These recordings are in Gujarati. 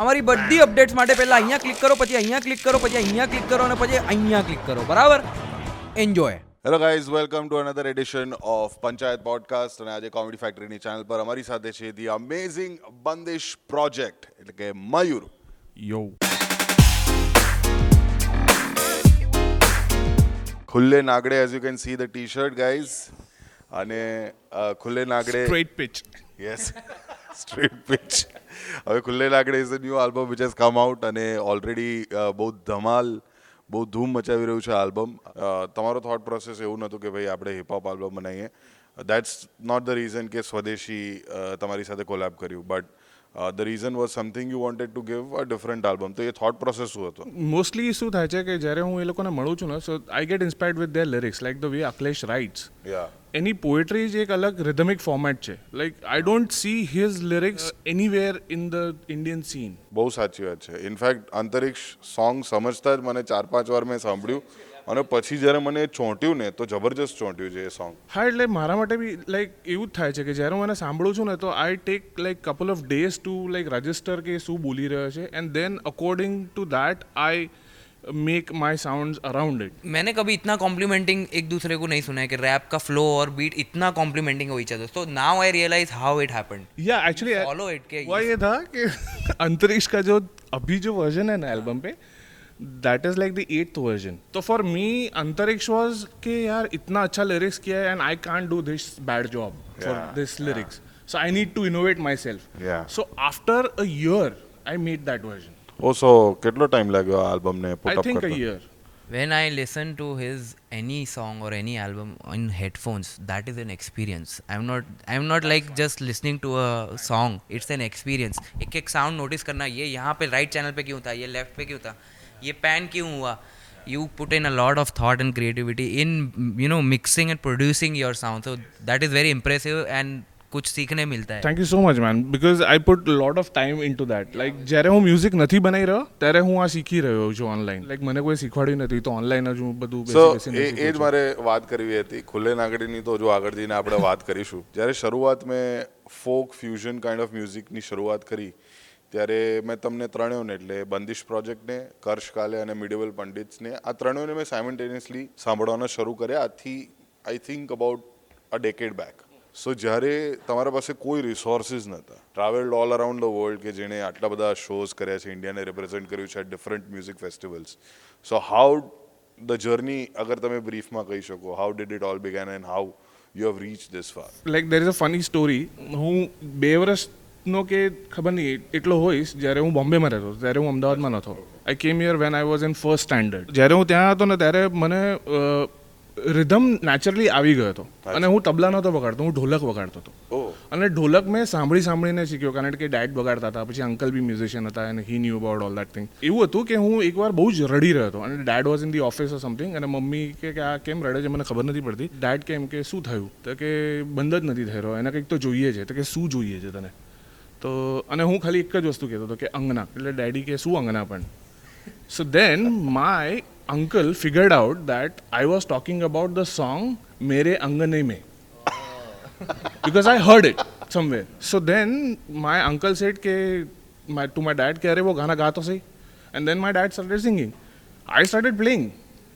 અમારી બધી અપડેટ્સ માટે પહેલાં અહીંયા ક્લિક કરો પછી અહીંયા ક્લિક કરો પછી અહીંયા ક્લિક કરો અને પછી અહીંયા ક્લિક કરો બરાબર enjoy hello guys welcome to another edition of Panchayat podcast અને આજે કોમેડી ફેક્ટરીની ચેનલ પર અમારી સાથે છે ધી અમેઝિંગ બંદેશ પ્રોજેક્ટ એટલે કે Mayur yo ખુલ્લે નાગડે as you can see the T shirt guys અને ખુલ્લે નાગડે straight pitch yes street pitch હવે ખુલ્લે લાગડે is new album which has come out અને ઓલરેડી બહુ ધમાલ બહુ ધૂમ મચાવી રહ્યું છે આલ્બમ તમારો થોટ પ્રોસેસ એવું નહોતું કે ભાઈ આપણે હિપહોપ આલ્બમ બનાવીએ દેટ્સ નોટ ધ રીઝન કે સ્વદેશી તમારી સાથે કોલેબ કર્યું but the reason was something you wanted to give a different album તો એ થોટ પ્રોસેસ શું હતો મોસ્ટલી શું થાય છે કે જ્યારે હું એ લોકોને મળું છું ને so I get inspired with their lyrics like the way Akhilesh writes any poetry જ એક અલગ રિધમિક ફોર્મેટ છે like I don't see his lyrics anywhere in the Indian scene બહુ સાચી વાત છે ઇનફેક્ટ અંતરિક્ષ સોંગ સમજતા જ મને ચાર પાંચ વાર મેં સાંભળ્યું અને પછી જ્યારે મને ચોંટ્યું ને તો જબરજસ્ત ચોંટ્યું છે એ સોંગ હા એટલે મારા માટે બી લાઈક એવું જ થાય છે કે જ્યારે હું મને સાંભળું છું ને તો I take like couple of days to like register કે શું બોલી રહ્યો છે and then according to that I make my sound around it मैंने कभी इतना कॉम्प्लीमेंटिंग एक दूसरे को नहीं सुना है कि रैप का फ्लो और बीट इतना कॉम्प्लीमेंटिंग हुई चाहिए दोस्तों now I realise how it happened या एक्चुअली फॉलो इट के वो ये था कि अंतरिक्ष का जो अभी जो वर्जन है ना एल्बम हाँ। पे that is like the eighth version तो फॉर मी अंतरिक्ष वॉज के यार इतना अच्छा लिरिक्स किया है and I can't do this bad job for this lyrics so I need to innovate myself so after a year I made that version ઓસો કેટલો ટાઈમ લાગ્યો આ આલ્બમને પુટ અપ કરતા I think a year when I listen to his any song or any album on headphones, that is an experience. I'm not I'm not like just listening to a song. It's an experience. एक एक sound notice करना ये यहाँ पे right channel पे क्यों था ये left पे क्यों था ये pan क्यों हुआ You put in a lot of thought and creativity in you know mixing and producing your sound. So that is very impressive and कुछ सीखने मिलता है thank you so much man because I put lot of time in two that like જ્યારે હું મ્યુઝિક નથી બનાવી રહ્યો ત્યારે હું આ શીખી રહ્યો છું ઓનલાઈન લાઈક મને કોઈ શીખવાડ્યું નથી તો ઓનલાઈન જ હું બધું એ એ જ મારે વાત કરવી હતી ખુલ્લે નાગડીની તો જો આગળ જઈને આપણે વાત કરીશું જ્યારે શરૂઆત મેં ફોક ફ્યુઝન કાઇન્ડ ઓફ મ્યુઝિકની શરૂઆત કરી ત્યારે મેં તમને ત્રણેયને એટલે બંદિશ પ્રોજેક્ટને કર્ષ કાલે અને મિડેવલ પંડિત્સને આ ત્રણેયને મેં સાયમન્ટેનિયસલી સાંભળવાના શરૂ કર્યા આથી I think about a decade back so જ્યારે તમારા પાસે કોઈ રિસોર્સિસ નહોતા travelled all around the world કે જેણે આટલા બધા શોઝ કર્યા છે ઇન્ડિયાને રિપ્રેઝેન્ટ કર્યું છે different music festivals so how the journey અગર તમે બ્રીફમાં કહી શકો how did it all begin and how you have reach this far like there is a funny story હું બે વર્ષનો કે ખબર નહીં એટલો હોઈશ જ્યારે હું બોમ્બેમાં રહેતો ત્યારે હું અમદાવાદમાં નહોતો I came year when I was in first standard જ્યારે હું ત્યાં હતો ને ત્યારે મને રિધમ નેચરલી આવી ગયો હતો અને હું તબલા નહોતો વગાડતો હું ઢોલક વગાડતો હતો અને ઢોલક મેં સાંભળી સાંભળીને શીખ્યો કારણ કે ડાયટ વગાડતા હતા પછી અંકલ બી મ્યુઝિશિયન હતા and he knew about all that thing એવું હતું કે હું એકવાર બહુ જ રડી રહ્યો હતો અને dad was in the office or something અને મમ્મી કે આ કેમ રડે છે મને ખબર નથી પડતી ડેડ કેમ કે શું થયું તો કે બંધ જ નથી થઈ રહ્યો એને કંઈક તો જોઈએ છે તો કે શું જોઈએ છે તને તો અને હું ખાલી એક જ વસ્તુ કહેતો હતો કે અંગના એટલે ડેડી કે શું અંગના પણ so then my uncle figured out that I was talking about the song Mere Angane Mein because I heard it somewhere. So then my uncle said ke, my, to my dad, Kya wo gana gato se. And then my dad started singing. I started playing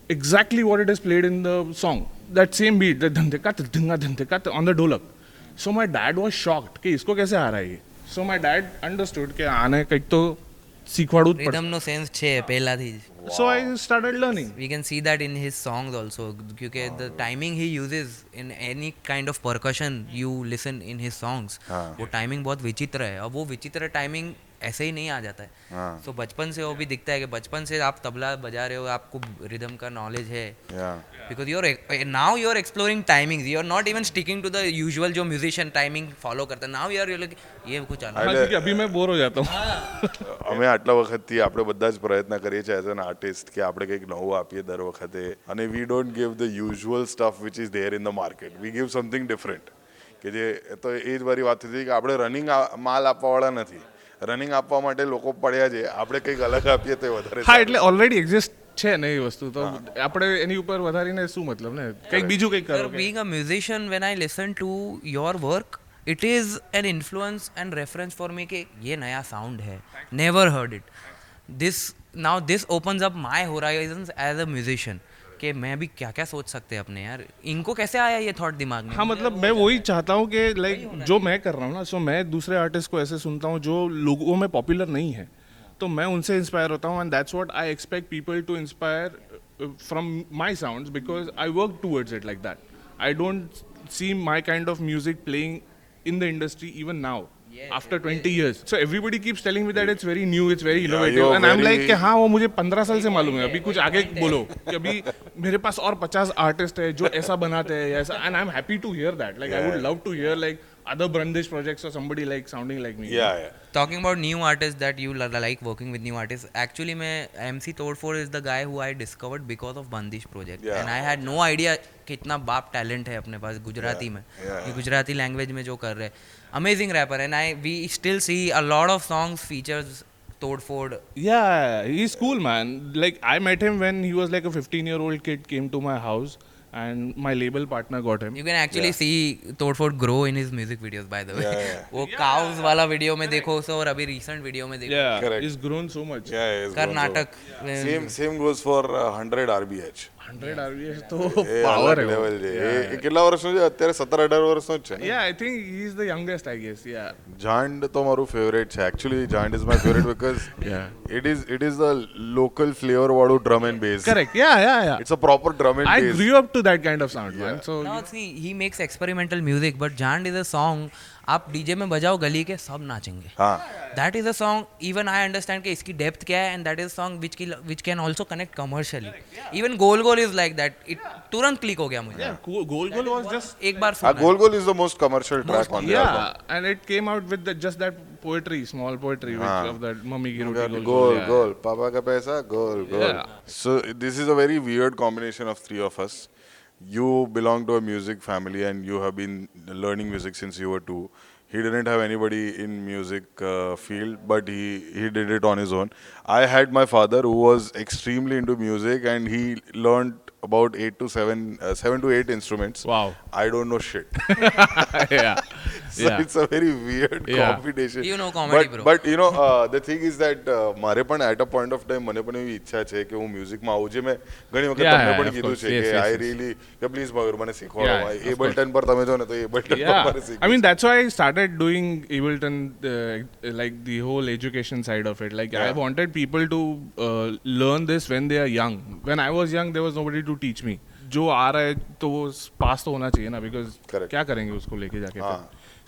exactly what it is played in the song. That same beat, that dhandekat, dhinga, dhandekat on the dolak. So my dad was shocked कि इसको कैसे आ रहा है ये સો માય ડેડ અન્ડરસ્ટુડ કે આને કંઈક તો શીખવાડવું જ પડે રિધમનો સેન્સ છે પહેલાથી જ Wow. So I started learning. We can see that in his songs also, because the timing he uses in any kind of percussion you listen in his songs, वो timing बहुत विचित्र है और वो विचित्र timing ऐसे ही नहीं आ जाता है तो so, बचपन से वो भी दिखता है कि बचपन से आप तबला बजा रहे हो आपको रिदम का नॉलेज है because your now you are exploring timing you are not even sticking to the usual जो म्यूजिशियन टाइमिंग फॉलो करता है नाउ यू आर ये कुछ अभी मैं बोर हो जाता हूँ અમે આટલા વખતથી આપણે બધા જ પ્રયત્ન કરીએ છીએ એઝ એન આર્ટિસ્ટ કે આપણે કંઈક નવું આપીએ દર વખતે અને we don't give the usual stuff which is there in the market we give something different કે જે તો એ જ વારી વાત હતી કે આપણે રનિંગ માલ આપવાવાળા નથી રનિંગ આપવા માટે લોકો પડ્યા છે આપણે કંઈક અલગ આપીએ તે વધારે હા એટલે ઓલરેડી એક્ઝિસ્ટ છે ને એ વસ્તુ તો આપણે એની ઉપર વધારીને શું મતલબ ને કંઈક બીજું કંઈક કરો being a musician when I listen to your work it is an influence and reference for me कि ये નયા સાઉન્ડ है never heard it this now this opens up my horizons as a musician कि मैं भी क्या क्या सोच सकते हैं अपने यार इनको कैसे आया ये थॉट दिमाग में हाँ मतलब मैं वही चाहता हूँ कि लाइक जो मैं कर रहा हूँ ना सो मैं दूसरे आर्टिस्ट को ऐसे सुनता हूँ जो लोगों में पॉपुलर नहीं है तो मैं उनसे इंस्पायर होता हूँ and that's what I expect people to inspire from my sound because I work towards it like that I don't see my kind of music playing in the industry even now after twenty 20 so So everybody keeps telling me that it's very new, it's very innovative. Yeah, and very... कि हाँ वो मुझे पंद्रह साल से मालूम है अभी कुछ आगे बोलो कि अभी मेरे पास और पचास आर्टिस्ट है जो ऐसा बनाते हैं ऐसा and I am happy to hear that like I would love to hear like other Brandish projects or somebody like sounding like me. Yeah, yeah. Talking about new artists that you like working with new artists. Actually, मैं MC Todfor is the guy who I discovered because of Bandish project. Yeah. And I had no idea कि इतना बाप टैलेंट है अपने पास गुजराती yeah. में yeah. गुजराती लैंग्वेज में जो कर रहे amazing rapper and I we still see a lot of songs features Todford. Yeah, he's cool, man. Like I met him when he was like a 15-year-old kid came to my house. and my label partner got him. You can actually yeah. see Todford grow in his music videos, by the way. Yeah, yeah. वो yeah, cows वाला video में देखो उसे और अभी recent video में देखो. Yeah, correct. He's grown so much. Yeah, he's Karnataka. Grown so much. Yeah. Same same goes for uh, 100 RBH. Hundred RPS તો પાવર લેવલ છે કેટલા વર્ષનો છે અત્યારે સત્તર અઢાર વર્ષનો જ છે yeah I think he is the youngest I guess yeah Jaand તો મારું ફેવરેટ છે actually Jaand is my favourite because it is it is the local flavour વાળું drum and bass correct yeah yeah yeah it's a proper drum and bass I grew up to that kind of sound man so no see he makes experimental music but Jaand is a song आप डीजे में बजाओ गली के सब नाचेंगे that is a song even I understand कि इसकी डेप्थ क्या है and that is song which की which can also connect commercially even goal goal goal is like that it तुरंत क्लिक हो गया मुझे गोल गोल वाज जस्ट एक बार सुना गोल गोल is the most commercial track on the album and it came out with just that poetry small poetry which of that mummy ki roti goal goal goal papa ka paisa goal goal so this is a very weird combination of three of us you belong to a music family and you have been learning music since you were 2 he didn't have anybody in music uh, field but he he did it on his own i had my father who was extremely into music and he learned about eight to seven, uh, seven to eight instruments. Wow. I don't know shit. yeah. so yeah. it's a very weird yeah. competition. You know comedy, but, bro. But you know, uh, the thing is that મારે પણ at a point of time મને પણ એવી ઈચ્છા છે કે હું મ્યુઝિકમાં આવું જે મેં ઘણી વખત તમને પણ કીધું છે કે આઈ રીલી કે પ્લીઝ મયુર મને શીખવાડો એબલટન પર તમે જો ને તો એબલટન પર મને શીખવાડો I mean that's why I started doing Ableton like the whole education side of it like I wanted people to learn this when they are young when I was young there was nobody to teach me जो आ रहा है तो वो पास तो होना चाहिए ना बिकॉज क्या करेंगे उसको लेके जाके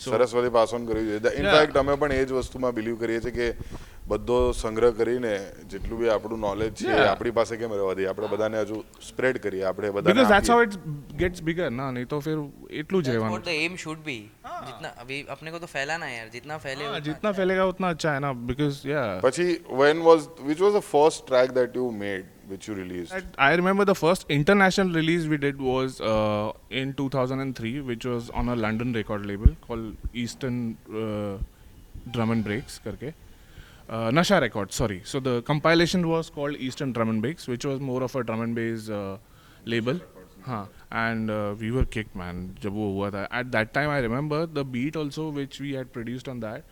સરસ્વતી પાસ ઓન કરવી જોઈએ ઇનફેક્ટ અમે પણ એ જ વસ્તુમાં બિલીવ કરીએ છીએ કે બધો સંગ્રહ કરીને જેટલું બી આપણું નોલેજ છે આપણી પાસે કેમ રહેવા દઈએ આપણે બધાને હજુ સ્પ્રેડ કરીએ આપણે બધા because that's how it gets bigger ના નહીં તો फिर એટલું જ રહેવાનું ધ એમ શુડ બી जितना अभी अपने को तो फैलाना है यार जितना फैले हाँ, जितना फैलेगा उतना अच्छा है ना बिकॉज या પછી when was which was the first track that you made which you released? I remember the first international release we did was uh, in 2003, which was on a London record label called Eastern uh, Drum and Breaks, karke. Uh, Nasha Records, sorry. So the compilation was called Eastern Drum and Breaks, which was more of a drum and bass uh, label. हाँ and we were kick man जब वो हुआ था at that time I remember the beat also which we had produced on that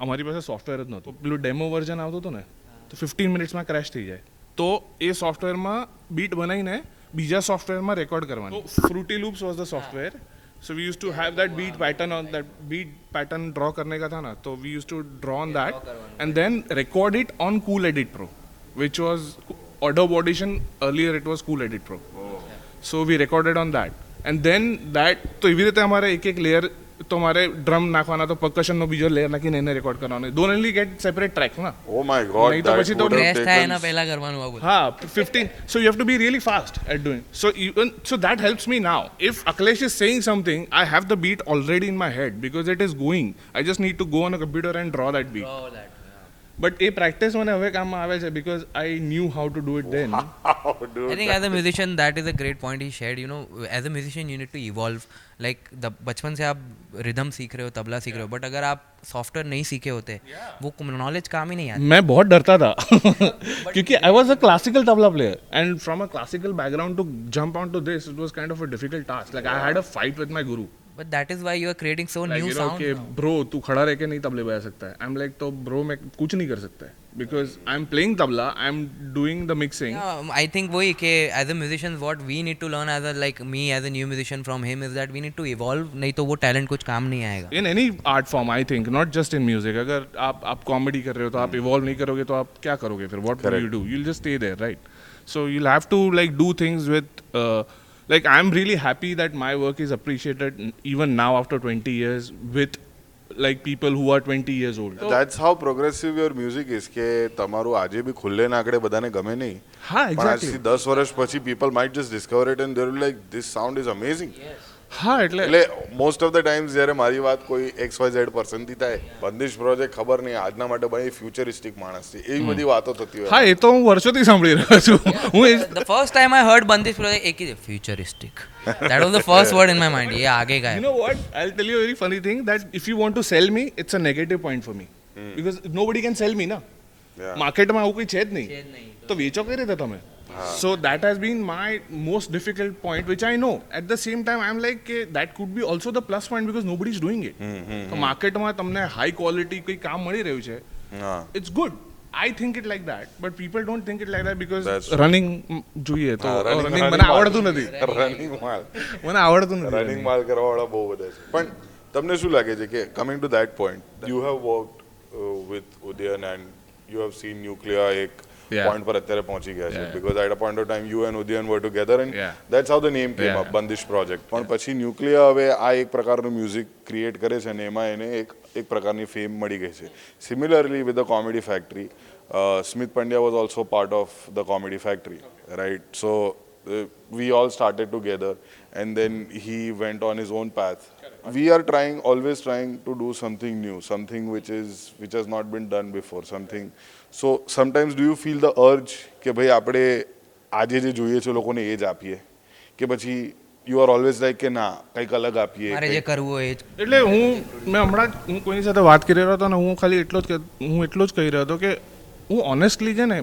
हमारी पास सॉफ्टवेयर જ નહોતું પેલું ડેમો વર્ઝન આવતું હતું ને તો ફિફ્ટીન મિનિટ્સમાં ક્રેશ તો એ સોફ્ટવેરમાં બીટ બનાવીને બીજા સોફ્ટવેરમાં રેકોર્ડ કરવાની Fruity Loops was the software So we used to yeah, have that beat pattern on that beat pattern draw करने का था ना तो we used to draw on that and then record it on Cool Edit Pro, which was Adobe Audition earlier it was Cool Edit Pro. Oh. So we recorded on that and then that तो इवी રીતે हमारे एक एक layer તમારે ડ્રમ નાખવાના તો પર્કશનનો બીજો લેયર નાખીને એને રેકોર્ડ કરવાનો ડોનલી ગેટ સેપરેટ ટ્રેક ના ઓ માય ગોડ નહીં તો પછી તો ક્રેશ થાય એના પહેલા કરવાનું આ બધું હા 15 so you have to be really fast at doing so even so that helps me now if Akhilesh is saying something I have the beat already in my head because it is going I just need to go on a computer and draw that beat but એ પ્રેક્ટિસ મને હવે કામમાં આવે છે because I knew how to do it then I think as a musician that is a great point he shared you know as a musician you need to evolve like बचपन से आप रिदम सीख रहे हो तबला सीख रहे हो बट अगर आप सॉफ्टवेयर नहीं सीखे होते वो नॉलेज काम ही नहीं आता मैं बहुत डरता था क्योंकि I was a classical tabla player and from a classical background to jump on to this it was kind of a difficult task like I had a fight with my Guru but that is why you are creating so new sound okay bro तू खड़ा रह के नहीं तबले बजा सकता है आई एम लाइक तो ब्रो मैं कुछ नहीं कर सकता है because I am playing tabla I am doing the mixing I think वही के as a musician what we need to learn as a like me as a new musician from him is that we need to evolve नहीं तो वो टैलेंट कुछ काम नहीं आएगा in any art form I think not just in music अगर आप आप कॉमेडी कर रहे हो तो आप इवॉल्व नहीं करोगे तो आप क्या करोगे फिर what will you do you will just stay there right so you have to like do things with like i'm really happy that my work is appreciated even now after 20 years with like people who are 20 years old that's how progressive your music is કે તમારું આજે બી na ના આંકડે બધાને ગમે નહીં હા એક્ઝેક્ટલી 10 વર્ષ પછી people might just discover it and they're like this sound is amazing yes હા એટલે એટલે મોસ્ટ ઓફ ધ ટાઈમ્સ જ્યારે મારી વાત કોઈ એક્સ વાય ઝેડ પર્સન થી થાય બંદિશ પ્રોજેક્ટ ખબર નહીં આજના માટે બની ફ્યુચરિસ્ટિક માણસ છે એવી બધી વાતો થતી હોય હા એ તો હું વર્ષોથી સાંભળી રહ્યો છું હું the first time I heard Bandish project એક is futuristic that was the first word in my mind એ આગે ગયા you know what I tell you very funny thing that if you want to sell me it's a negative point for me because nobody can sell me ના માર્કેટમાં આવું કંઈ છે જ નહીં તો વેચો કઈ રીતે તમે So that has been my most difficult point, which I know. At the same like I'm like that could be also the plus point because nobody's doing it. તો માર્કેટમાં તમને હાઈ ક્વોલિટી કંઈ કામ મળી રહ્યું છે it's good I think it like that but people don't think it like that because running જોઈએ તો રનિંગ મને આવડતું નથી રનિંગ માલ મને આવડતું નથી રનિંગ માલ કરવા વાળા બહુ બધા છે પણ તમને શું લાગે છે કે coming to that point you have work with Udayan and you have seen nuclear એક point પર અત્યારે પહોંચી ગયા છે because at a point of time you and Udayan were together and that's how the name came up Bandish project પણ પછી ન્યુક્લિયર હવે આ એક પ્રકારનું મ્યુઝિક ક્રિએટ કરે છે અને એમાં એને એક એક પ્રકારની ફેમ મળી ગઈ છે similarly with the comedy factory Smit Pandya was also part of the comedy factory right so we all started together and then he went on his own path we are trying always trying to do something new something which is which has not been done before something so sometimes do you feel the urge કે ભાઈ આપણે આજે જે જોઈએ છે લોકોને એ જ આપીએ કે પછી યુ આર ઓલવેઝ લાઈક કે ના કંઈક અલગ આપીએ મારે જે કરવું હોય એટલે હું મેં હમણાં જ હું કોઈની સાથે વાત કરી રહ્યો હતો અને હું ખાલી એટલો જ હું એટલો જ કહી રહ્યો હતો કે હું ઓનેસ્ટલી છે ને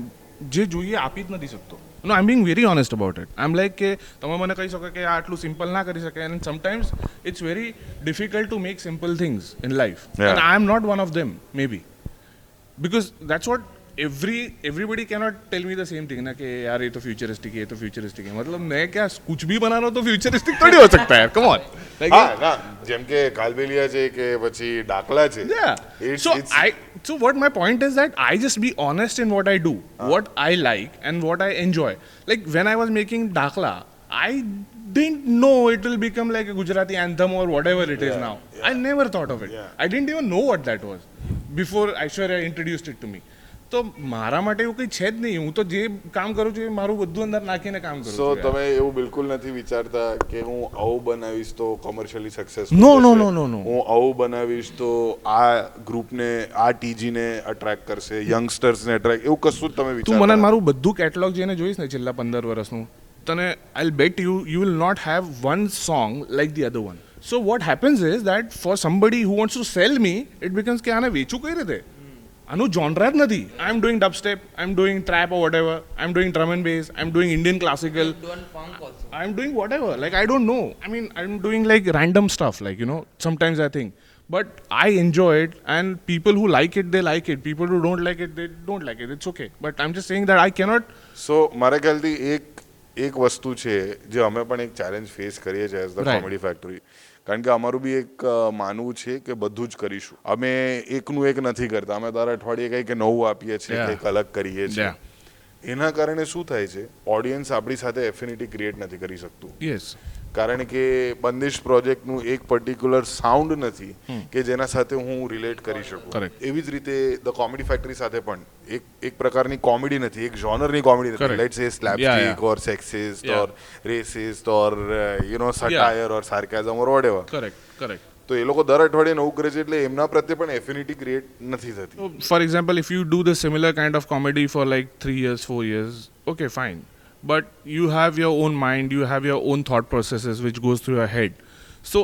જે જોઈએ આપી જ નથી શકતો no I am being very honest about it I am like કે તમે મને કહી શકો કે આ આટલું સિમ્પલ ના કરી શકે and sometimes it's very difficult to make simple things in life and I am not one of them maybe because that's what every everybody can not tell me the same thing ना कि यार ये तो फ्यूचरिस्टिक है तो फ्यूचरिस्टिक है मतलब मैं क्या कुछ भी बना रहा हूँ तो फ्यूचरिस्टिक थोड़ी हो सकता है कम ऑन લાઈક જેમ કે કાલબેલિયા છે કે પછી ડાકલા છે so I so what my point is that I just be honest in what I do what I like and what I enjoy like when I was making Dakla I didn't know it will become like a Gujarati anthem or whatever it is now. I never thought of it. I didn't even know what that was. Before Aishwarya introduced it to me તો મારા માટે એવું કંઈ છે જ નહીં હું તો જે કામ કરું છું એ મારું બધું અંદર નાખીને કામ કરું છું તમે એવું બિલકુલ નથી વિચારતા કે હું આવું બનાવીશ તો કોમર્શિયલી સક્સેસ નો નો નો નો નો હું આવું બનાવીશ તો આ ગ્રુપને આ ટીજીને અટ્રેક્ટ કરશે યંગસ્ટર્સને અટ્રેક્ટ એવું કશું જ તમે વિચાર તું મને મારું બધું કેટલોગ જેને જોઈશ ને છેલ્લા પંદર વર્ષનું તને I bet you you will not have one song like the other one so what happens is that for somebody who wants to sell me it becomes કે આને વેચું કઈ રીતે આનું જોનરા જ નથી I am doing dub step I am doing trap or whatever I am doing drum and bass I am doing Indian classical I am doing whatever like I don't know I mean I am doing like random stuff like you know sometimes I think but I enjoy it, and people who like it, they like it. People who don't like it, they don't like it. It's okay. But I'm just saying that I cannot. So મારા ખ્યાલથી એક એક વસ્તુ છે જે અમે પણ એક ચેલેન્જ ફેસ કરીએ છીએ એઝ ધ કોમેડી ફેક્ટરી કારણ કે અમારું બી એક માનવું છે કે બધું જ કરીશું અમે એકનું એક નથી કરતા અમે દર અઠવાડિયે કંઈક નવું આપીએ છીએ કંઈક અલગ કરીએ છીએ એના કારણે શું થાય છે ઓડિયન્સ આપણી સાથે એફિનિટી ક્રિએટ નથી કરી શકતું યસ કારણ કે બંદિશ પ્રોજેક્ટનું એક પર્ટિક્યુલર સાઉન્ડ નથી કે જેના સાથે હું રિલેટ કરી શકું એવી જ રીતે ધ કોમેડી ફેક્ટરી સાથે પણ એક એક પ્રકારની કોમેડી નથી એક જોનરની કોમેડી નથી let's say slapstick or sexist or racist or you know satire or sarcasm or whatever correct correct તો એ લોકો દર અઠવાડિયે નવું કરે છે એટલે એમના પ્રત્યે પણ એફિનિટી ક્રિએટ નથી થતી for example if you do the similar kind of comedy for like three years four years okay fine but you have your own mind you have your own thought processes which goes through your head so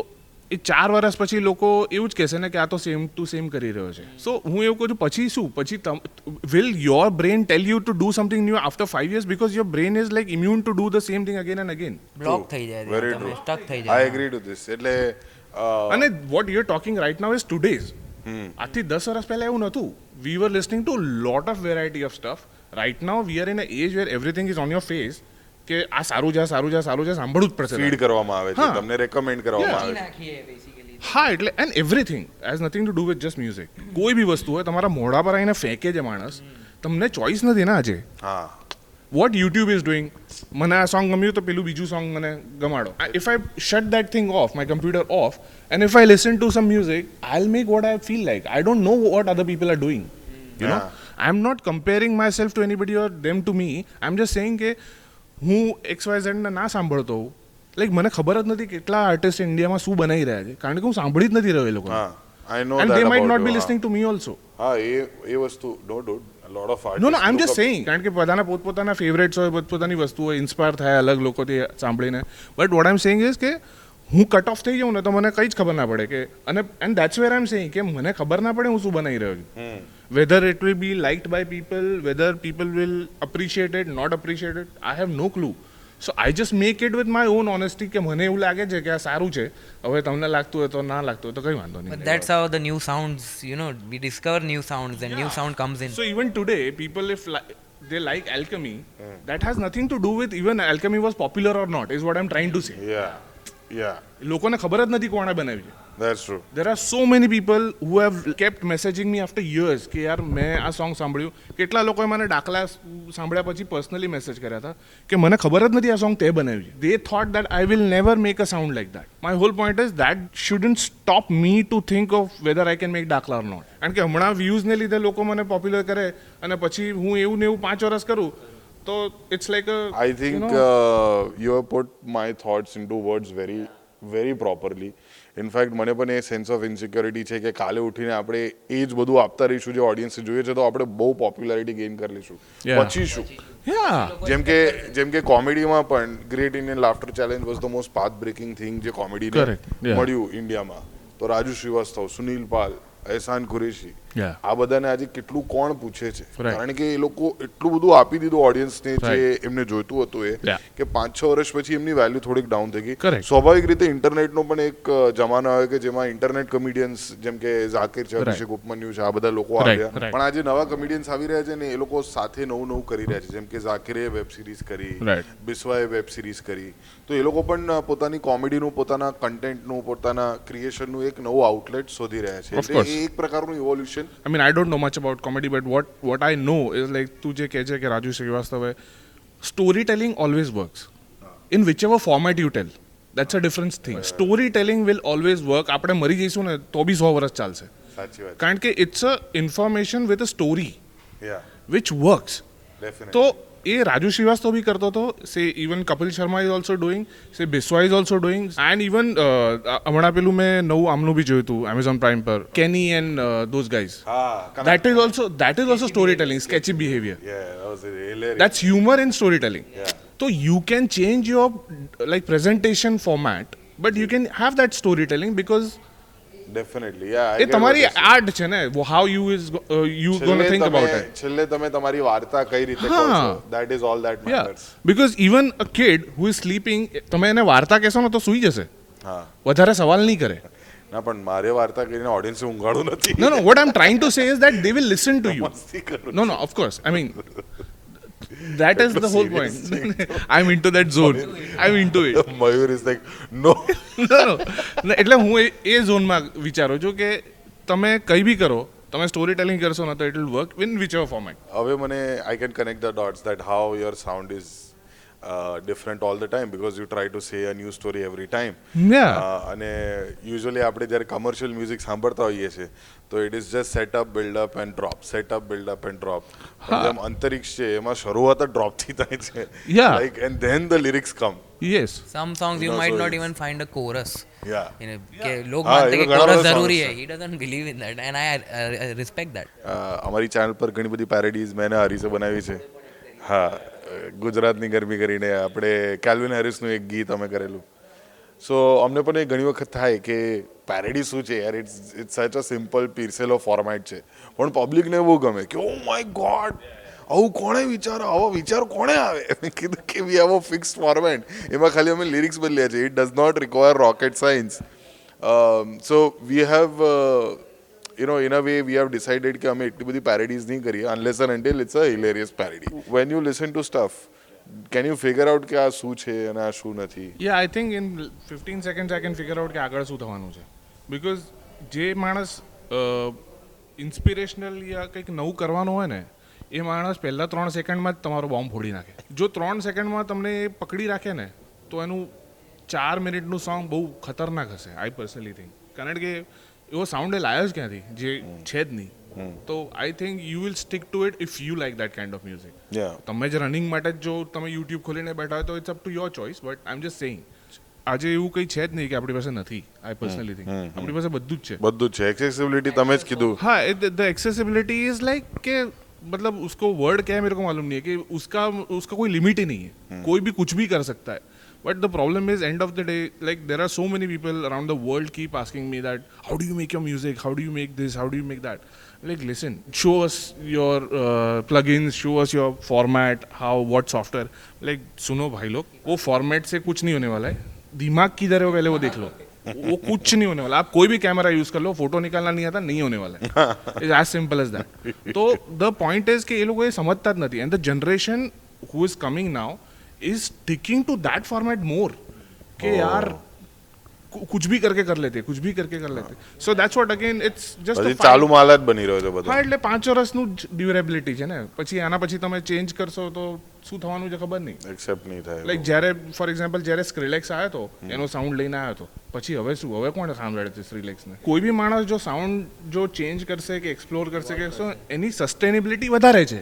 એ ચાર વર્ષ પછી લોકો એવું જ કહેશે ને કે આ તો સેમ ટુ સેમ કરી રહ્યો છે સો હું એવું કહું છું પછી શું પછી will your brain tell you to do something new after five years because your brain is like immune to do the same thing again and again block થઈ જાય વેરી ટ્રુ સ્ટક થઈ જાય આઈ એગ્રી ટુ ધીસ એટલે uh, અને what you are talking right now is today's આથી દસ વર્ષ પહેલા એવું નહોતું we were listening to lot of variety of stuff right now V are in a age where everything is on your face કે આ સારું છે આ સારું છે સારું છે સાંભળવું જ પડશે ફીડ કરવામાં આવે છે તમને રેકમેન્ડ કરવામાં આવે છે હા એટલે and everything has nothing to do with just music કોઈ બી વસ્તુ હોય તમારા મોઢા પર આવીને ફેંકે છે માણસ તમને ચોઇસ નથી ને આજે હા વોટ યુટ્યુબ ઇઝ ડુઈંગ મને આ સોંગ ગમ્યું તો પેલું બીજું સોંગ મને ગમાડો if I shut that thing of my computer off and if I listen to some music I make what I feel like I don't know what other people are doing you know I am not comparing myself to anybody or them to me I am just saying કે હું એક્સ વાય ઝેડના ના સાંભળતો હોઉં લાઈક મને ખબર જ નથી કેટલા આર્ટિસ્ટ ઇન્ડિયામાં શું બનાવી રહ્યા છે કારણ કે હું સાંભળી જ નથી રહ્યો એ લોકો I know and they might not be listening to me also હા એ એ વસ્તુ નો ડોટ lot of art no no I am just saying કારણ કે બધાના પોતપોતાના ફેવરેટ્સ હોય પોતપોતાની વસ્તુ હોય ઇન્સ્પાયર થાય અલગ લોકોથી સાંભળીને but what I am saying is કે હું કટ ઓફ થઈ જાઉં ને તો મને કંઈ જ ખબર ના પડે કે અને and that's where I am saying કે મને ખબર ના પડે હું શું બનાવી રહ્યો છું whether it will be liked by people whether people will appreciate not appreciate I have no clue so I just make it with my own honesty કે મને એવું લાગે છે કે આ સારું છે હવે તમને લાગતું હોય તો ના લાગતું હોય તો કંઈ વાંધો નહીં that's how the new sounds you know we discover new sounds and new sound comes in so even today people if they like alchemy mm. that has nothing to do with even alchemy was popular or not is what i'm trying to say yeah લોકોને ખબર જ નથી કોણે બનાવી That's true. There are so many people who have kept messaging me after years કે યાર મેં આ સોંગ સાંભળ્યું કેટલા લોકોએ મને ડાકલા સાંભળ્યા પછી પર્સનલી મેસેજ કર્યા હતા કે મને ખબર જ નથી આ સોંગ તે બનાવ્યું they thought that I will never make a sound like that my whole point is that shouldn't stop me to think of whether I can make ડાકલા or not કારણ કે હમણાં વ્યૂઝને લીધે લોકો મને પોપ્યુલર કરે અને પછી હું એવું ને એવું પાંચ વર્ષ કરું So it's like a. I think you, know, uh, you have put my thoughts into words in fact મને પણ એ સેન્સ ઓફ ઇન્સિક્યોરિટી છે કે કાલે ઉઠીને આપણે એ જ બધું આપતા રહીશું જે ઓડિયન્સને જોઈએ છે તો આપણે બહુ પોપ્યુલારિટી ગેઇન કરી લઈશું પછી શું જેમ કે જેમ કે કોમેડીમાં પણ great Indian laughter challenge was the most path breaking thing જે કોમેડી મળ્યું ઇન્ડિયામાં તો રાજુ શ્રીવાસ્તવ સુનિલ પાલ અહેસાન કુરેશી આ બધાને આજે કેટલું કોણ પૂછે છે કારણ કે એ લોકો એટલું બધું આપી દીધું ઓડિયન્સને જે એમને જોઈતું હતું એ કે પાંચ છ વર્ષ પછી એમની વેલ્યુ થોડીક ડાઉન થઈ ગઈ સ્વાભાવિક રીતે ઇન્ટરનેટનો પણ એક જમાનો આવ્યો કે જેમાં ઇન્ટરનેટ કોમેડિયન્સ જેમ કે ઝાકિર છે અભિષેક ઉપમન્યુ છે આ બધા લોકો આવ્યા પણ આજે નવા કોમેડિયન્સ આવી રહ્યા છે ને એ લોકો સાથે નવું નવું કરી રહ્યા છે જેમ કે ઝાકિરે વેબ સિરીઝ કરી બિસ્વાએ વેબ સિરીઝ કરી તો એ લોકો પણ પોતાની કોમેડીનું પોતાના કન્ટેન્ટનું પોતાના ક્રિએશનનું એક નવું આઉટલેટ શોધી રહ્યા છે એ એક પ્રકારનું evolution direction. I mean, I don't know much about comedy, but what what I know is like tu je keche ke Raju Srivastava, storytelling always works. In whichever format you tell, that's a different thing. Storytelling will always work. આપણે મરી જઈશું ને તો બી સો વર્ષ ચાલશે કારણ કે it's a information with a story which works તો એ રાજુ શ્રીવાસ્તવ બી કરતો હતો say even Kapil Sharma is also doing say Biswa is also doing and even હમણાં પેલું મેં નવું આમનું બી જોયું હતું એમેઝોન પ્રાઇમ પર Kenny and those guys that is also that is also story telling sketchy behaviour that's humour in story telling તો you can change your like presentation format but you can have that story telling because definitely yeah એ તમારી આર્ટ છે ને how you is you gone think about it છેલ્લે તમે તમારી વાર્તા કઈ રીતે કહો છો that is all that matters because even a kid who is sleeping તમે એને વાર્તા કહેશો ને તો સૂઈ જશે હા વધારે સવાલ નહીં કરે ના પણ મારે વાર્તા કરીને ઓડિયન્સ ઊંઘાડું નથી no no what I am trying to say is that they will listen to you no no of course I mean that is the whole point. I'm into that zone. I'm into it. Mayur is like no no એટલે હું એ ઝોનમાં વિચારું છું કે તમે કંઈ બી કરો તમે સ્ટોરી ટેલિંગ કરશો ને તો it will work in which format હવે મને I can connect the dots that how your sound is different all the time time you try to to say a new story every uh, અને યુઝ્યુઅલી આપણે જ્યારે કમર્શિયલ મ્યુઝિક સાંભળતા હોઈએ છીએ તો it is just setup buildup and drop setup buildup and drop જેમ અંતરિક્ષ છે એમાં શરૂઆત ડ્રોપથી થાય છે like and then the lyrics come yes some songs you might not even find a chorus અમારી ચેનલ પર ઘણી બધી પેરેડીઝ મેં હરીસે બનાવી છે હા ગુજરાતની ગરમી કરીને આપણે કેલ્વિન હેરિસનું એક ગીત અમે કરેલું સો અમને પણ એ ઘણી વખત થાય કે પેરેડી શું છે યાર it's it's such a simple પીરસેલો ફોર્મેટ છે પણ પબ્લિકને બહુ ગમે કે ઓ માય ગોડ આવું કોણે વિચારો આવો વિચાર કોણે આવે કીધું કે વી આવો ફિક્સ ફોર્મેટ એમાં ખાલી અમે લિરિક્સ બદલ્યા છે it does not require rocket science so we have you know in a way we have decided કે અમે એટલી બધી પેરેડીઝ નહીં કરીએ unless and until it's a hilarious parody when you listen to stuff can you figure out કે આ શું છે અને આ શું નથી yeah I think in fifteen second I can figure out કે આગળ શું થવાનું છે બિકોઝ જે માણસ ઇન્સ્પિરેશનલ યા કંઈક નવું કરવાનું હોય ને એ માણસ પહેલાં ત્રણ સેકન્ડમાં જ તમારો બોમ્બ ફોડી નાખે જો ત્રણ સેકન્ડમાં તમને પકડી રાખે ને તો એનું ચાર મિનિટનું સોંગ બહુ ખતરનાક હશે આઈ પર્સનલી થિંક કારણ કે એવો સાઉન્ડ લાયો જ ક્યાંથી જે છે જ નહીં તો I think you will stick to it if you like that kind of music તમે જ રનિંગ માટે જો તમે યુટ્યુબ ખોલીને બેઠા હોય તો it's up to your choice but I am just saying આજે એવું કઈ છે જ નહીં કે આપણી પાસે નથી આઈ પર્સનલી થિંક આપણી પાસે બધું જ છે બધું જ છે એક્સેસિબિલિટી તમે જ કીધું હા ધ એક્સેસિબિલિટી ઇઝ લાઈક કે મતલબ ઉસકો વર્ડ क्या है मेरे को मालूम नहीं है कि उसका उसका कोई लिमिट ही नहीं है कोई भी कुछ भी कर But the problem is, end of the day, like there are so many people around the world keep asking me that, how do you make your music? How do you make this? How do you make that? Like, listen, show us your uh, plugins, show us your format, how, what software. Like, सुनो भाई लोग, वो format से कुछ नहीं होने वाला है. दिमाग किधर है वो पहले वो देख लो. वो कुछ नहीं होने वाला आप कोई भी कैमरा यूज कर लो फोटो निकालना नहीं आता नहीं होने वाला है is as simple as that तो द पॉइंट इज कि ये लोग ये समझता नहीं and the generation who is coming now is ticking to that format more कि यार कुछ भी करके कर लेते कुछ भी કરકે કરી લેતે so that's what again it's just ચાલુ માલ જ બની રહ્યો છે બધો હા એટલે પાંચ વર્ષનું ડ્યુરેબિલિટી છે ને પછી આના પછી તમે ચેન્જ કરશો તો શું થવાનું છે ખબર નહીં એક્સેપ્ટ નહીં થાય લાઈક જ્યારે ફોર એક્ઝામ્પલ જ્યારે સ્ક્રિલેક્સ આવ્યો તો એનો સાઉન્ડ લઈને આવ્યો હતો પછી હવે શું હવે કોણ સાંભળે છે સ્ક્રિલેક્સને કોઈ બી માણસ જો સાઉન્ડ જો ચેન્જ કરશે કે એક્સપ્લોર કરશે કે એની સસ્ટેનેબિલિટી વધારે છે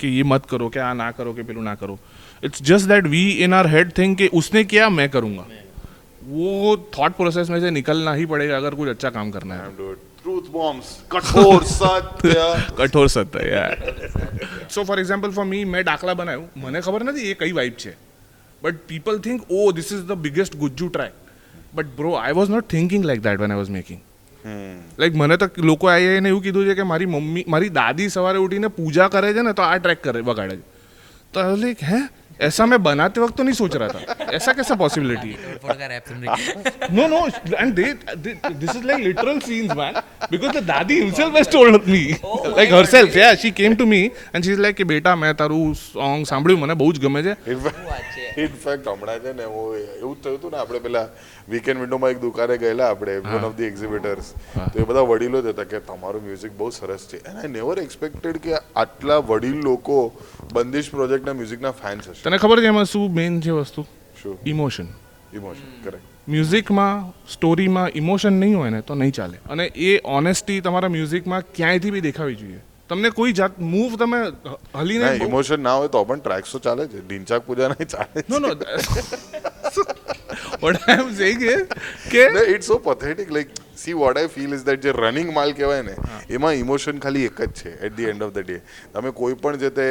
कि ये मत करो क्या ना करो कि पिलू ना करो it's just that we in our head think कि उसने किया मैं करूँगा वो थॉट प्रोसेस में से निकलना ही पड़ेगा अगर कुछ अच्छा काम करना है कठोर सत्य कठोर सत्य so for example for me मैं डाकला बनायू मैंने खबर ना थी ये कई वाइब है but people think oh this is the biggest Gujju track but bro I was not thinking like that one I was making like મને તો લોકો આવીને એવું કીધું છે કે મારી મમ્મી મારી દાદી સવારે ઉઠીને પૂજા કરે છે ને તો આ ટ્રેક કરે બગાડે છે તો લાઈક હે ऐसा मैं बनाते वक्त तो नहीं सोच रहा था ऐसा कैसा पॉसिबिलिटी है no no and this is like literal scenes man because the dadi himself has told me like herself yeah she came to me and she is like કે બેટા મેં તારું સોંગ સાંભળ્યું મને બહુ જ ગમે છે ઇનફેક્ટ હમણાં છે ને હું એવું થયું તું ને આપણે પેલા વીકેન્ડ વિન્ડોમાં એક દુકાને ગયેલા આપણે વન ઓફ ધ એક્ઝિબિટર્સ તો એ બધા વડીલો જ હતા કે તમારું મ્યુઝિક બહુ સરસ છે એન્ડ આઈ નેવર એક્સપેક્ટેડ કે આટલા વડીલ લોકો બંદિશ પ્રોજેક્ટના મ્યુઝિકના ફેન્સ હશે તને ખબર છે એમાં શું મેઇન છે વસ્તુ શું ઇમોશન ઇમોશન કરેક્ટ મ્યુઝિકમાં સ્ટોરીમાં ઇમોશન નહીં હોય ને તો નહીં ચાલે અને એ ઓનેસ્ટી તમારા મ્યુઝિકમાં ક્યાંયથી બી દેખાવી જોઈએ તમને કોઈ જાત મૂવ તમે હલી હલીને ઇમોશન ના હોય તો પણ ટ્રેક્સ તો ચાલે છે ઢીંચાક પૂજા નહીં ચાલે no no what I am saying કે it's so pathetic like see what I feel is that જે રનિંગ માલ કહેવાય ને એમાં ઇમોશન ખાલી એક જ છે at the end of the day તમે કોઈ પણ જે તે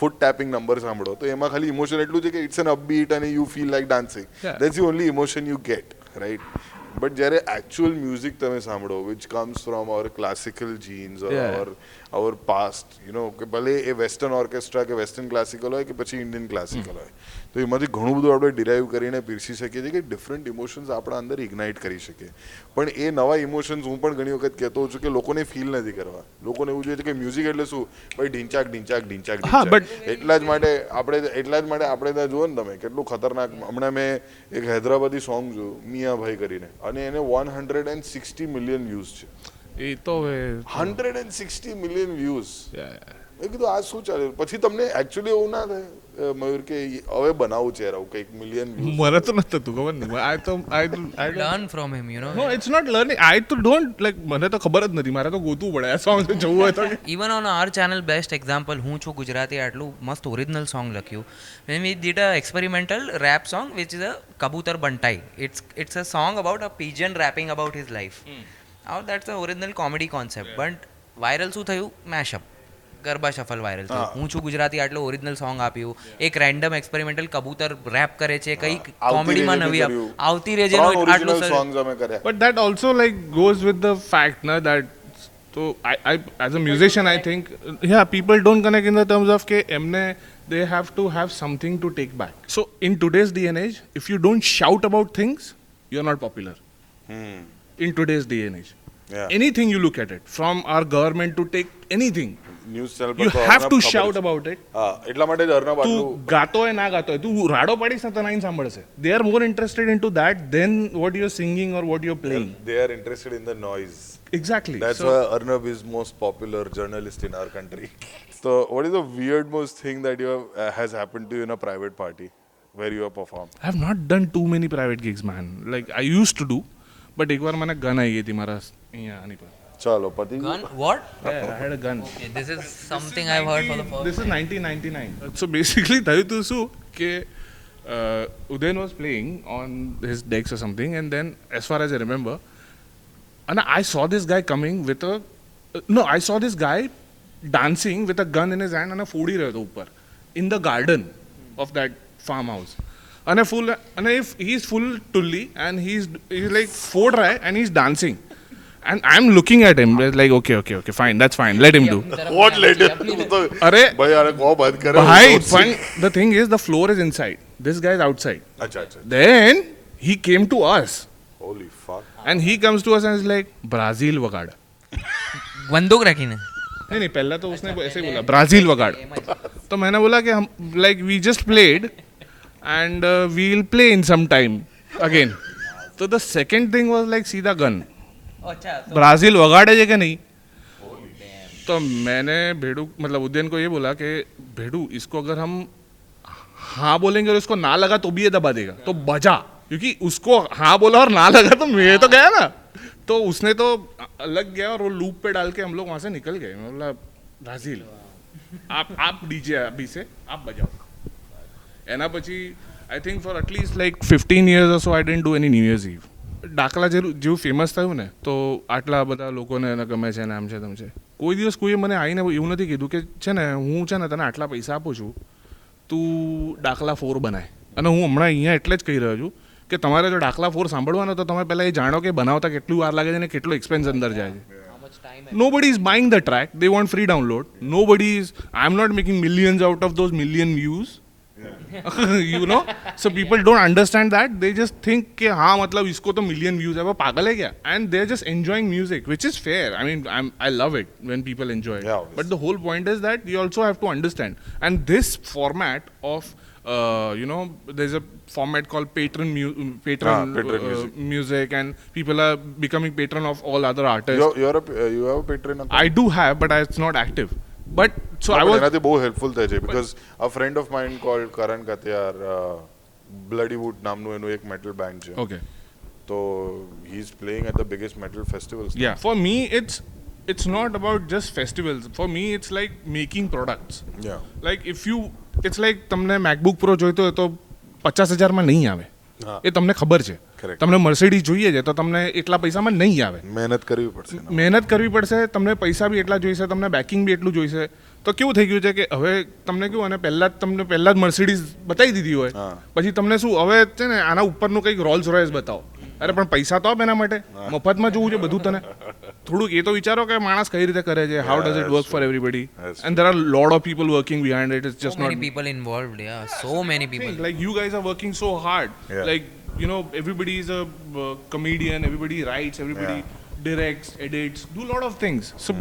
ફૂટ ટેપિંગ નંબર સાંભળો તો એમાં ખાલી ઇમોશન એટલું છે કે ઇટ્સ એન અપબીટ અને you feel like dancing that's you only emotion you get right but જ્યારે એકચ્યુઅલ મ્યુઝિક તમે સાંભળો which comes from our classical genes or our past you know કે ભલે એ વેસ્ટર્ન ઓર્કેસ્ટ્રા કે વેસ્ટર્ન ક્લાસિકલ હોય કે પછી ઇન્ડિયન ક્લાસિકલ હોય તો એમાંથી ઘણું બધું આપણે ડિરાઈવ કરીને પીરસી શકીએ છીએ કે ડિફરન્ટ ઇમોશન્સ આપણા અંદર ઇગ્નાઇટ કરી શકીએ પણ એ નવા ઇમોશન્સ હું પણ ઘણી વખત કહેતો છું કે લોકોને ફીલ નથી કરવા લોકોને એવું જોઈએ છે કે મ્યુઝિક એટલે શું ભાઈ ઢીંચાક ઢીંચાક ઢીંચાક એટલા જ માટે આપણે એટલા જ માટે આપણે ત્યાં જુઓ ને તમે કેટલું ખતરનાક હમણાં મેં એક હૈદરાબાદી સોંગ જોયું મિયાભાઈ કરીને અને એને one hundred and sixty million views છે એ તો hundred and sixty million views મેં કીધું આ શું ચાલે પછી તમને એકચ્યુઅલી એવું ના થાય મયુર કે હવે બનાવું છે આવું કંઈક મિલિયન મને તો નથી થતું ખબર નહીં આઈ તો I I learn from him you no no it's not learning I તો ડોન્ટ લાઈક મને તો ખબર જ નથી મારે તો ગોતું પડે આ સોંગ જોવું હોય તો even on our channel best example હું છું ગુજરાતી આટલું મસ્ત ઓરિજિનલ સોંગ લખ્યું man we did a experimental rap song which is a કબૂતર Bantai it's it's a song about a pigeon rapping about his life out that's a original comedy concept but viral શું થયું મેશઅપ ગરબા શફલ વાયરલ થયું હું છું ગુજરાતી આટલું ઓરિજિનલ સોંગ આપ્યું એક રેન્ડમ એક્સપેરિમેન્ટલ કબૂતર રેપ કરે છે કઈ કોમેડીમાં નવી આવતી રે જેનો આટલું સોંગ અમે કર્યા but that also like goes with the fact ના ધેટ તો I I as a musician I think yeah people don't connect in the terms of કે એમને they have to have something to take back so in today's day and age if you don't shout about things you're not popular hmm. in today's day and age yeah. anything you look at it from our government to take anything news channel પર you have to shout about it હા એટલા માટે જ અર્ણબ તું ગાતો હોય ના ગાતો હોય તું રાડો પાડીશ ને તને સાંભળશે they are more interested in two that then what you singing or what you playing they are interested in the noise exactly that's why Arnab is most popular journalist in our country so what is the weird most thing that you has happen to you in a private party where you have perform I have not done too many private gigs man like I use to do but એકવાર મને ગન આવી ગઈ હતી મારા અહીંયા આની પર ચાલો પતિ gun what Yeah, I had a gun. This is something I heard for the This is 1999. So basically, થયું હતું શું કે uh, Udayan was playing on his decks or something, and then as far as I remember, and I saw this guy coming with a uh, no, I saw this guy dancing with a gun in his hand અને ફોડી રહ્યો હતો ઉપર in the garden of that farmhouse. અને ફૂલ અને ઇફ હી ઇઝ ફૂલ ટુલ્લી એન્ડ હી ઇઝ લાઈક ફોડ રહે and he is dancing And I'm looking at him like, okay, okay, okay, fine, that's fine. Let him do. What let him do? अरे भाई fine. The thing is, the floor is inside. This guy is outside. अच्छा अच्छा. Then he came to us. Holy fuck. And he comes to us and is like, Brazil वगाड़. बंदूक रखी ना. नहीं नहीं पहला तो उसने ऐसे बोला ब्राजील वगाड़ तो मैंने बोला कि हम like we just played and we'll play in some time again तो the second thing was like see the gun अच्छा, तो- ब्राज़ील वगाड़े जगह नहीं तो मैंने भेड़ू मतलब उद्यन को ये बोला कि भेड़ू इसको अगर हम हाँ बोलेंगे और इसको ना लगा तो भी ये दबा देगा तो बजा क्योंकि उसको हाँ बोला और ना लगा तो मेरे तो गया ना तो उसने तो अलग गया और वो लूप पे डाल के हम लोग वहाँ से निकल गए मतलब ब्राज़ील आप आप डीजे अभी से आप बजाओ एना पची I think for at least like fifteen years so I didn't do any new year's eve ડાકલા જેવું જેવું ફેમસ થયું ને તો આટલા બધા લોકોને એને ગમે છે ને આમ છે તેમ છે કોઈ દિવસ કોઈએ મને આવીને એવું નથી કીધું કે છે ને હું છે ને તને આટલા પૈસા આપું છું તું ડાકલા ફોર બનાય અને હું હમણાં અહીંયા એટલે જ કહી રહ્યો છું કે તમારે જો ડાકલા ફોર સાંભળવાનો તો તમે પહેલાં એ જાણો કે બનાવતા કેટલી વાર લાગે છે અને કેટલો એક્સપેન્સ અંદર જાય છે nobody is buying the track they want free download nobody is I am not making millions out of those million views you know so people don't understand that they just think कि हाँ मतलब इसको तो मिलियन व्यूज है वो पागल है क्या and they are just enjoying music which is fair I mean I love it when people enjoy but the whole point is that you also have to understand and this format of you know there's a format called patron mu- patron, ah, patron uh, music. music. and people are becoming patron of all other artists you're, you're a, uh, you have a patron account? i do have but I, it's not active but so I was બહુ હેલ્પફુલ થાય છે because a friend of mine call Karan Katiyar Bloodywood નામનું એનું એક મેટલ બેન્ડ છે ઓકે તો he is playing at the biggest metal festivals yeah for me it's it's not about just festivals for me it's like making products yeah like if you it's like તમને મેકબુક પ્રો જોઈતો હોય તો પચાસ હજારમાં નહીં આવે એ તમને ખબર છે તમને મર્સિડીઝ જોઈએ છે તો તમને એટલા પૈસામાં નહીં આવે મહેનત કરવી પડશે મહેનત કરવી પડશે તમને પૈસા બી એટલા જોઈશે તમને બેકિંગ બી એટલું જોઈશે તો કેવું થઈ ગયું છે કે હવે તમને કેવું અને પહેલા જ તમને પહેલા જ મર્સિડીઝ બતાવી દીધી હોય પછી તમને શું હવે છે ને આના ઉપરનું કંઈક રોલ્સ રોયસ બતાવો અરે પણ પૈસા તો આપ એના માટે મફતમાં જોવું છે બધું તને થોડુંક એ તો વિચારો કે માણસ કઈ રીતે કરે છે how does it work for everybody and there are load of people working behind it it's just not people involved yeah so many people like you guys are working so hard like you know everybody is a comedian everybody writes everybody directs edits do a lot of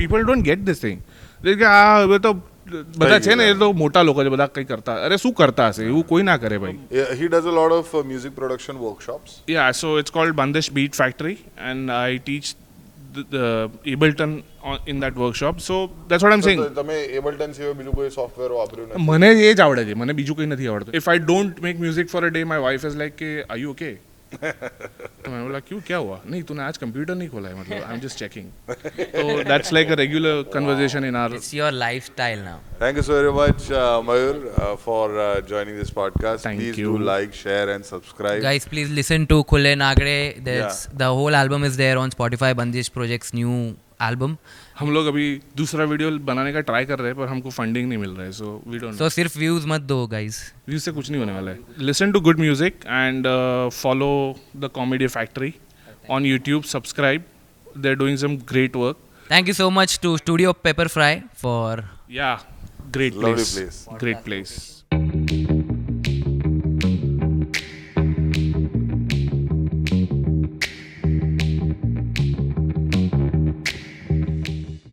people don't get don't get કે આ like ah બધા છે ને એ તો મોટા લોકો છે બધા કંઈ કરતા અરે શું કરતા હશે એવું કોઈ ના કરે ભાઈ he does a lot of music production workshops yeah so it's called Bandish bit factory and I teach the Ableton on, in that workshop. So that's what I'm તમે એબલટન સિવાય બીજું કોઈ સોફ્ટવેર વાપર્યું મને એ જ આવડે છે મને બીજું કંઈ નથી આવડતું if I don't make music for a day my wife is like કે આઈ યુ ઓકે तो मैंने बोला क्यों क्या हुआ नहीं तूने आज कंप्यूटर नहीं खोला है मतलब आई एम जस्ट चेकिंग तो that's like a regular conversation in our it's your lifestyle now thank you so very much Mayur for joining this podcast please do like share and subscribe guys please listen to Khule नागड़े that's the whole album is there on Spotify Bandish projects new album हम लोग अभी दूसरा वीडियो बनाने का ट्राई कर रहे हैं पर हमको फंडिंग नहीं मिल रहा है सो वी डोंट सो सिर्फ व्यूज मत दो गाइस व्यूज से कुछ नहीं होने वाला है listen to good music and follow the comedy factory on YouTube subscribe they are doing some great work thank you so much to studio paper fry for या ग्रेट प्लेस ग्रेट प्लेस